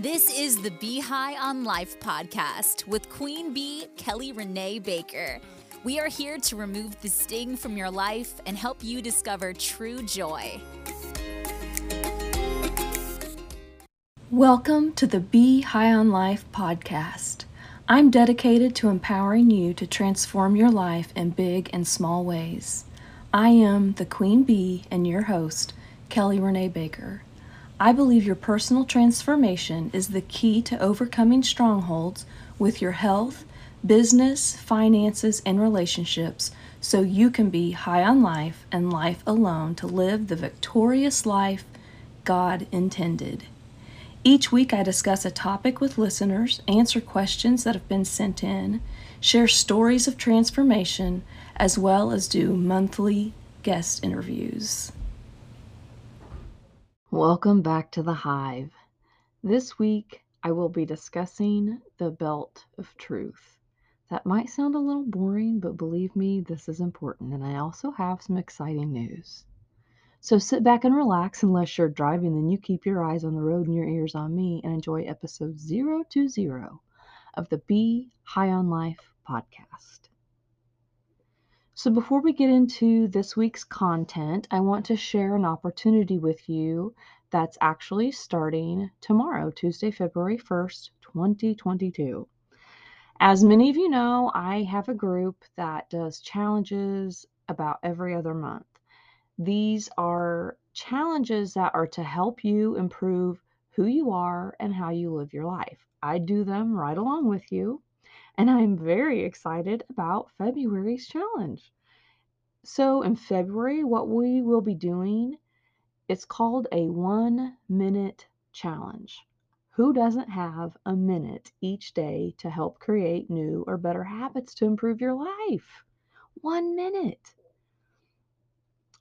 This is the Be High on Life podcast with Queen Bee Kelly Renee Baker. We are here to remove the sting from your life and help you discover true joy. Welcome to the Be High on Life podcast. I'm dedicated to empowering you to transform your life in big and small ways. I am the Queen Bee and your host, Kelly Renee Baker. I believe your personal transformation is the key to overcoming strongholds with your health, business, finances, and relationships so you can be high on life and life alone to live the victorious life God intended. Each week, I discuss a topic with listeners, answer questions that have been sent in, share stories of transformation, as well as do monthly guest interviews. Welcome back to the Hive. This week, I will be discussing the belt of truth. That might sound a little boring, but believe me, this is important, and I also have some exciting news. So sit back and relax unless you're driving, then you keep your eyes on the road and your ears on me and enjoy episode 020 of the Be High on Life podcast. So, before we get into this week's content, I want to share an opportunity with you that's actually starting tomorrow, Tuesday, February 1st, 2022. As many of you know, I have a group that does challenges about every other month. These are challenges that are to help you improve who you are and how you live your life. I do them right along with you, and I'm very excited about February's challenge. So, in February, what we will be doing it's called a one minute challenge. Who doesn't have a minute each day to help create new or better habits to improve your life? One minute.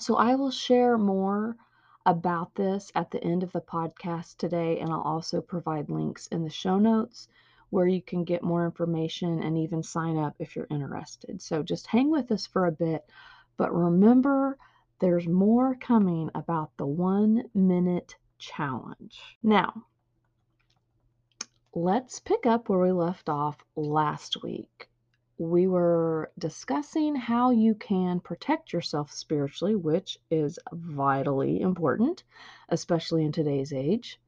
So, I will share more about this at the end of the podcast today, and I'll also provide links in the show notes where you can get more information and even sign up if you're interested. So, just hang with us for a bit, but remember there's more coming about the one minute challenge. Now, let's pick up where we left off last week. We were discussing how you can protect yourself spiritually, which is vitally important, especially in today's age.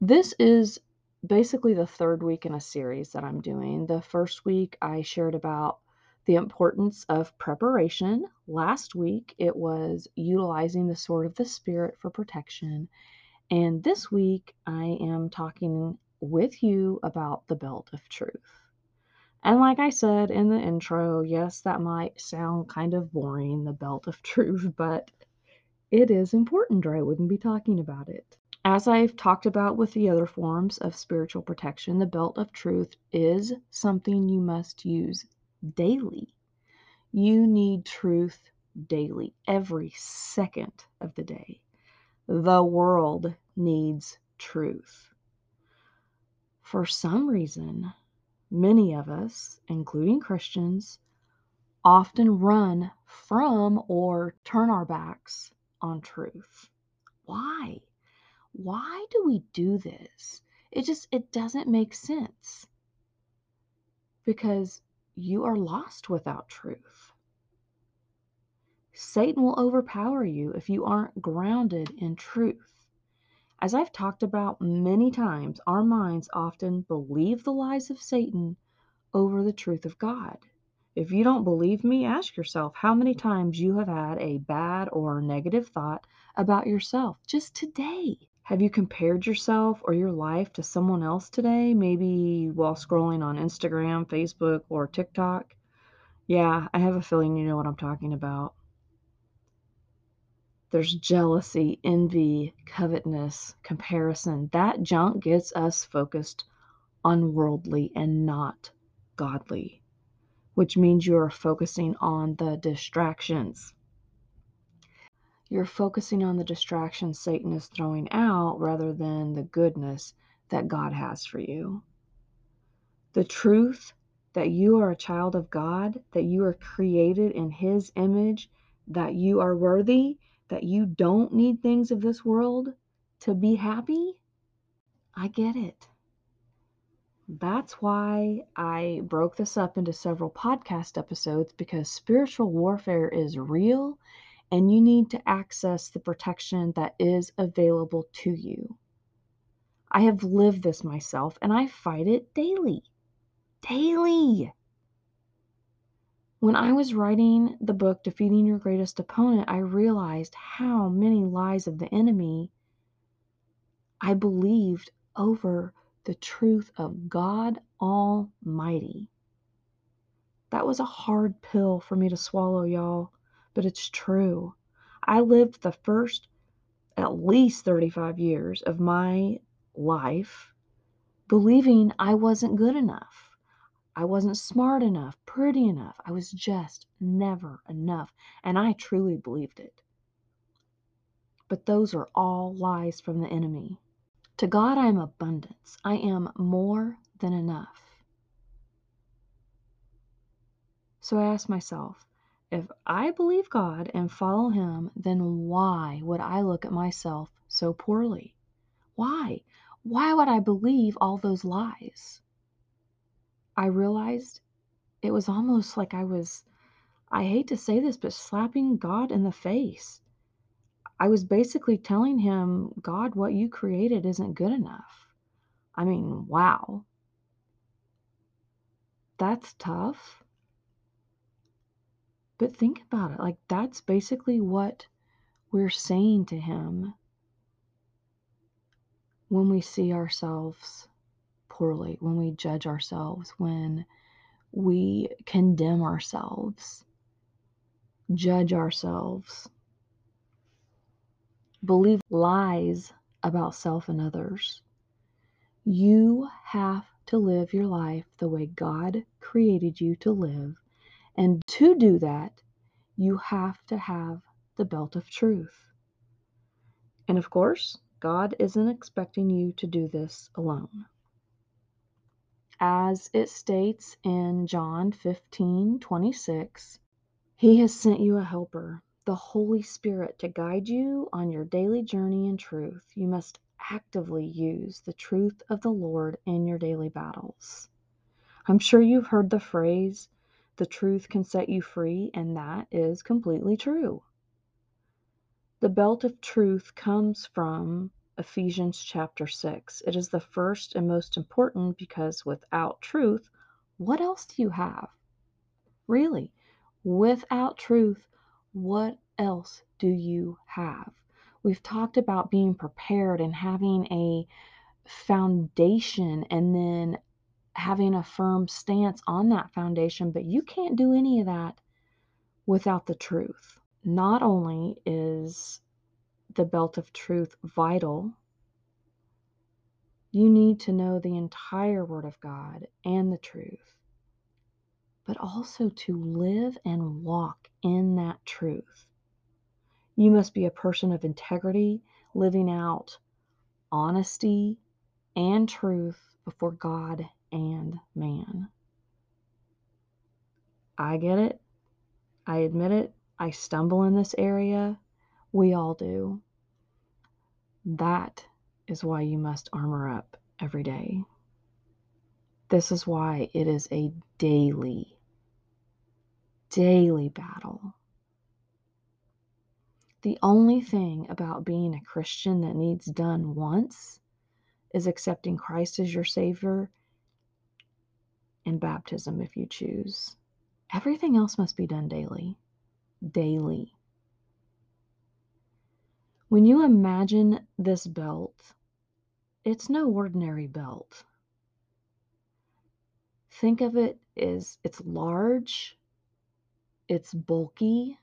This is basically the third week in a series that I'm doing. The first week I shared about the importance of preparation. Last week it was utilizing the sword of the Spirit for protection. And this week I am talking with you about the belt of truth. And like I said in the intro, yes, that might sound kind of boring, the belt of truth, but it is important or I wouldn't be talking about it. As I've talked about with the other forms of spiritual protection, the belt of truth is something you must use daily. You need truth daily, every second of the day. The world needs truth. For some reason, many of us, including Christians, often run from or turn our backs on truth. Why? Why do we do this? It just it doesn't make sense. Because you are lost without truth. Satan will overpower you if you aren't grounded in truth. As I've talked about many times, our minds often believe the lies of Satan over the truth of God. If you don't believe me, ask yourself how many times you have had a bad or negative thought about yourself just today. Have you compared yourself or your life to someone else today, maybe while scrolling on Instagram, Facebook, or TikTok? Yeah, I have a feeling you know what I'm talking about. There's jealousy, envy, covetousness, comparison. That junk gets us focused on worldly and not godly, which means you are focusing on the distractions. You're focusing on the distractions Satan is throwing out rather than the goodness that God has for you. The truth that you are a child of God, that you are created in His image, that you are worthy, that you don't need things of this world to be happy, I get it. That's why I broke this up into several podcast episodes because spiritual warfare is real and you need to access the protection that is available to you. I have lived this myself and I fight it daily. Daily. When I was writing the book, Defeating Your Greatest Opponent, I realized how many lies of the enemy I believed over the truth of God Almighty. That was a hard pill for me to swallow, y'all, but it's true. I lived the first at least 35 years of my life believing I wasn't good enough. I wasn't smart enough, pretty enough. I was just never enough. And I truly believed it. But those are all lies from the enemy. To God, I am abundance. I am more than enough. So I ask myself, if I believe God and follow Him, then why would I look at myself so poorly? Why? Why would I believe all those lies? I realized it was almost like I was, I hate to say this, but slapping God in the face. I was basically telling him, God, what you created isn't good enough. I mean, wow. That's tough. But think about it. Like, that's basically what we're saying to him when we see ourselves poorly, when we judge ourselves, when we condemn ourselves, judge ourselves, believe lies about self and others. You have to live your life the way God created you to live. And to do that, you have to have the belt of truth. And of course, God isn't expecting you to do this alone. As it states in John 15 26, He has sent you a helper, the Holy Spirit, to guide you on your daily journey in truth. You must actively use the truth of the Lord in your daily battles. I'm sure you've heard the phrase, the truth can set you free, and that is completely true. The belt of truth comes from Ephesians chapter 6. It is the first and most important because without truth, what else do you have? Really, without truth, what else do you have? We've talked about being prepared and having a foundation and then having a firm stance on that foundation, but you can't do any of that without the truth. Not only is the belt of truth vital, you need to know the entire Word of God and the truth, but also to live and walk in that truth. You must be a person of integrity, living out honesty and truth before God and man. I get it. I admit it. I stumble in this area. We all do. That is why you must armor up every day. This is why it is a daily, daily battle. The only thing about being a Christian that needs done once is accepting Christ as your Savior and baptism if you choose. Everything else must be done daily. Daily. When you imagine this belt, it's no ordinary belt. Think of it as it's large, it's bulky,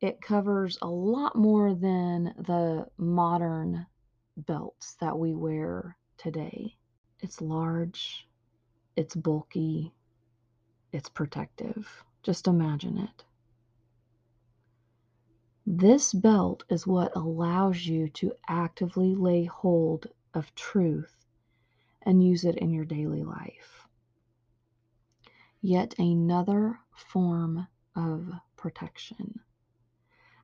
it covers a lot more than the modern belts that we wear today. It's large, it's bulky, it's protective. Just imagine it. This belt is what allows you to actively lay hold of truth and use it in your daily life. Yet another form of protection.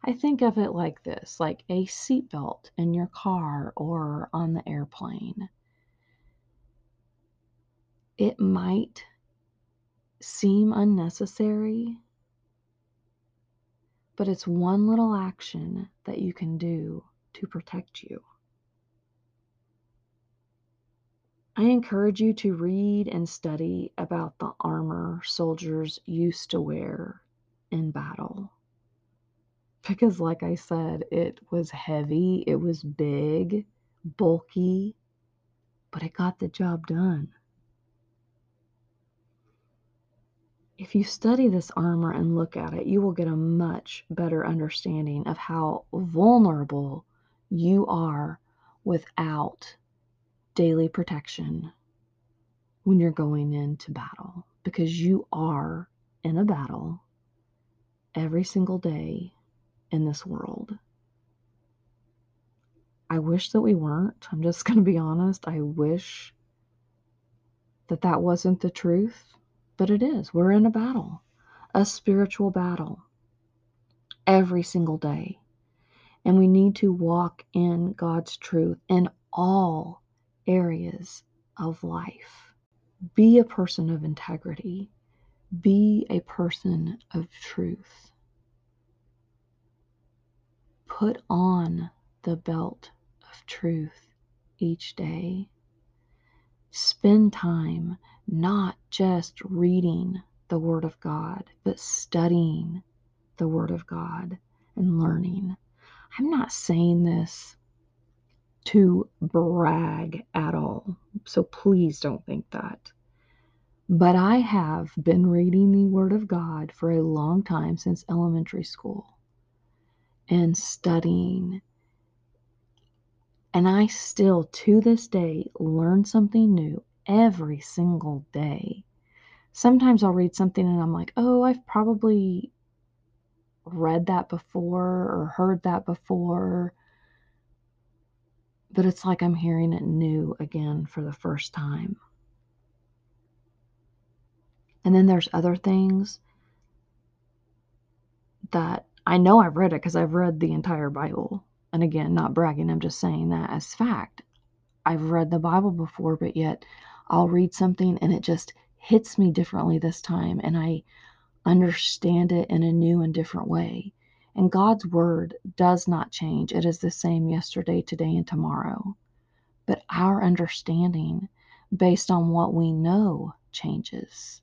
I think of it like this like a seatbelt in your car or on the airplane. It might seem unnecessary, but it's one little action that you can do to protect you. I encourage you to read and study about the armor soldiers used to wear in battle. Because, like I said, it was heavy, it was big, bulky, but it got the job done. If you study this armor and look at it, you will get a much better understanding of how vulnerable you are without daily protection when you're going into battle because you are in a battle every single day in this world. I wish that we weren't. I'm just going to be honest. I wish that that wasn't the truth, but it is. We're in a battle, a spiritual battle every single day. And we need to walk in God's truth in all areas of life. Be a person of integrity. Be a person of truth. Put on the belt of truth each day. Spend time not just reading the Word of God, but studying the Word of God and learning. I'm not saying this to brag at all. So please don't think that. But I have been reading the Word of God for a long time since elementary school and studying. And I still, to this day, learn something new every single day. Sometimes I'll read something and I'm like, oh, I've probably read that before or heard that before but it's like I'm hearing it new again for the first time. And then there's other things that I know I've read it because I've read the entire Bible. And again, not bragging, I'm just saying that as fact. I've read the Bible before, but yet I'll read something and it just hits me differently this time and I understand it in a new and different way. And God's word does not change. It is the same yesterday, today, and tomorrow. But our understanding, based on what we know, changes.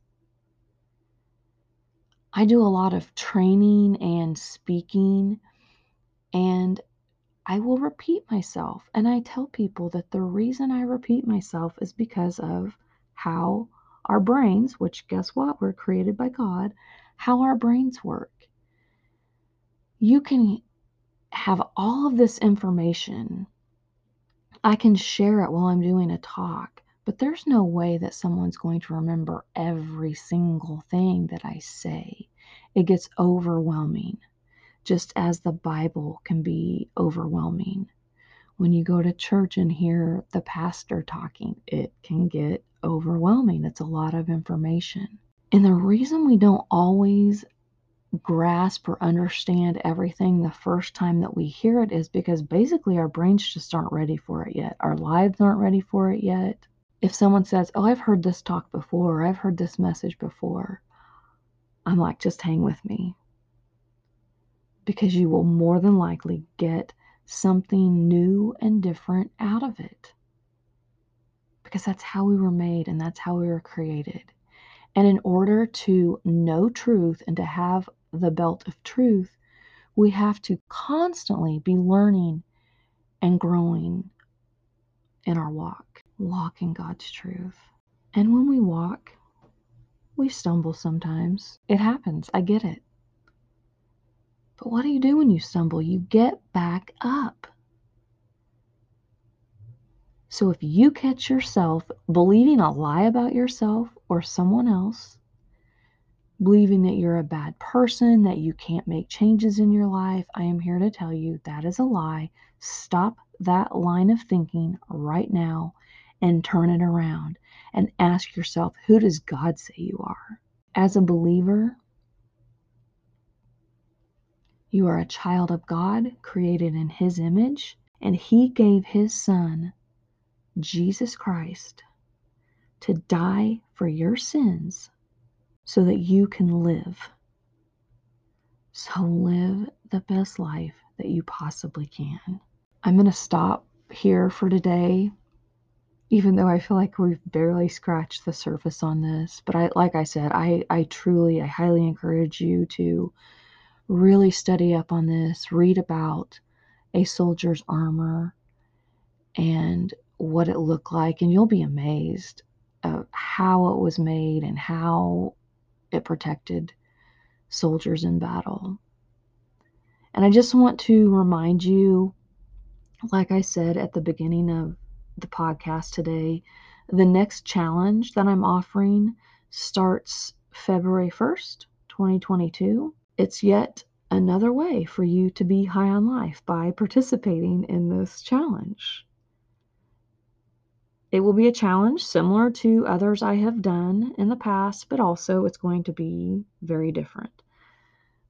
I do a lot of training and speaking, and I will repeat myself. And I tell people that the reason I repeat myself is because of how our brains, which guess what? We're created by God, how our brains work you can have all of this information. I can share it while I'm doing a talk, but there's no way that someone's going to remember every single thing that I say. It gets overwhelming, just as the Bible can be overwhelming. When you go to church and hear the pastor talking, it can get overwhelming. It's a lot of information. And the reason we don't always grasp or understand everything the first time that we hear it is because basically our brains just aren't ready for it yet. Our lives aren't ready for it yet. If someone says, Oh, I've heard this talk before, I've heard this message before, I'm like, just hang with me. Because you will more than likely get something new and different out of it. Because that's how we were made and that's how we were created. And in order to know truth and to have the belt of truth, we have to constantly be learning and growing in our walk, walking God's truth. And when we walk, we stumble sometimes. It happens. I get it. But what do you do when you stumble? You get back up. So if you catch yourself believing a lie about yourself or someone else, believing that you're a bad person, that you can't make changes in your life, I am here to tell you that is a lie. Stop that line of thinking right now and turn it around and ask yourself, who does God say you are? As a believer, you are a child of God, created in His image, and He gave His Son, Jesus Christ, to die for your sins so that you can live. So live the best life that you possibly can. I'm going to stop here for today even though I feel like we've barely scratched the surface on this. But I like I said, I I truly I highly encourage you to really study up on this, read about a soldier's armor and what it looked like and you'll be amazed of how it was made and how it protected soldiers in battle. And I just want to remind you like I said at the beginning of the podcast today. The next challenge that I'm offering starts February 1st, 2022. It's yet another way for you to be high on life by participating in this challenge. It will be a challenge similar to others I have done in the past, but also it's going to be very different.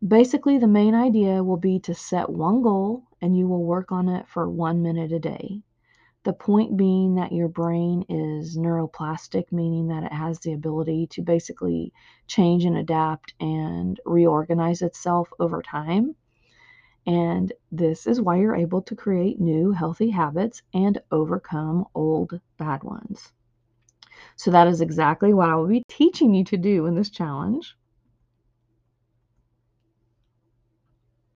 Basically, the main idea will be to set one goal and you will work on it for one minute a day. The point being that your brain is neuroplastic, meaning that it has the ability to basically change and adapt and reorganize itself over time. And this is why you're able to create new healthy habits and overcome old bad ones. So, that is exactly what I will be teaching you to do in this challenge.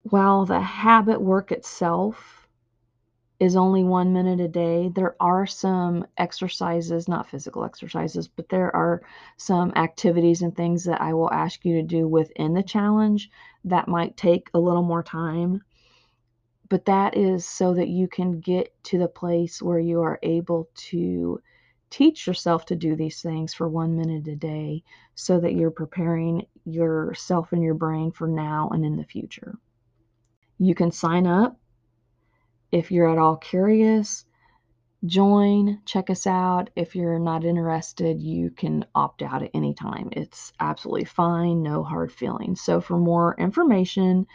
While the habit work itself is only one minute a day. There are some exercises, not physical exercises, but there are some activities and things that I will ask you to do within the challenge that might take a little more time. But that is so that you can get to the place where you are able to teach yourself to do these things for one minute a day so that you're preparing yourself and your brain for now and in the future. You can sign up if you're at all curious, join, check us out. If you're not interested, you can opt out at any time. It's absolutely fine, no hard feelings. So, for more information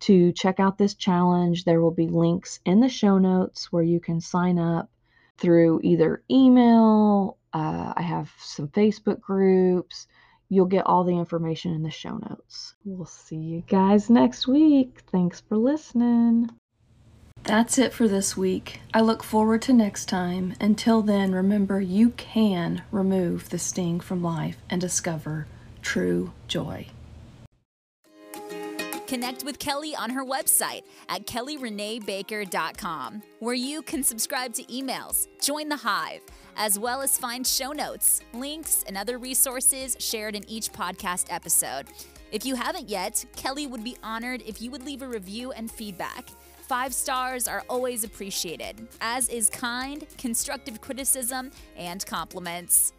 to check out this challenge, there will be links in the show notes where you can sign up through either email. Uh, I have some Facebook groups. You'll get all the information in the show notes. We'll see you guys next week. Thanks for listening. That's it for this week. I look forward to next time. Until then, remember you can remove the sting from life and discover true joy. Connect with Kelly on her website at kellyreneebaker.com, where you can subscribe to emails, join the Hive, as well as find show notes, links, and other resources shared in each podcast episode. If you haven't yet, Kelly would be honored if you would leave a review and feedback. Five stars are always appreciated, as is kind, constructive criticism and compliments.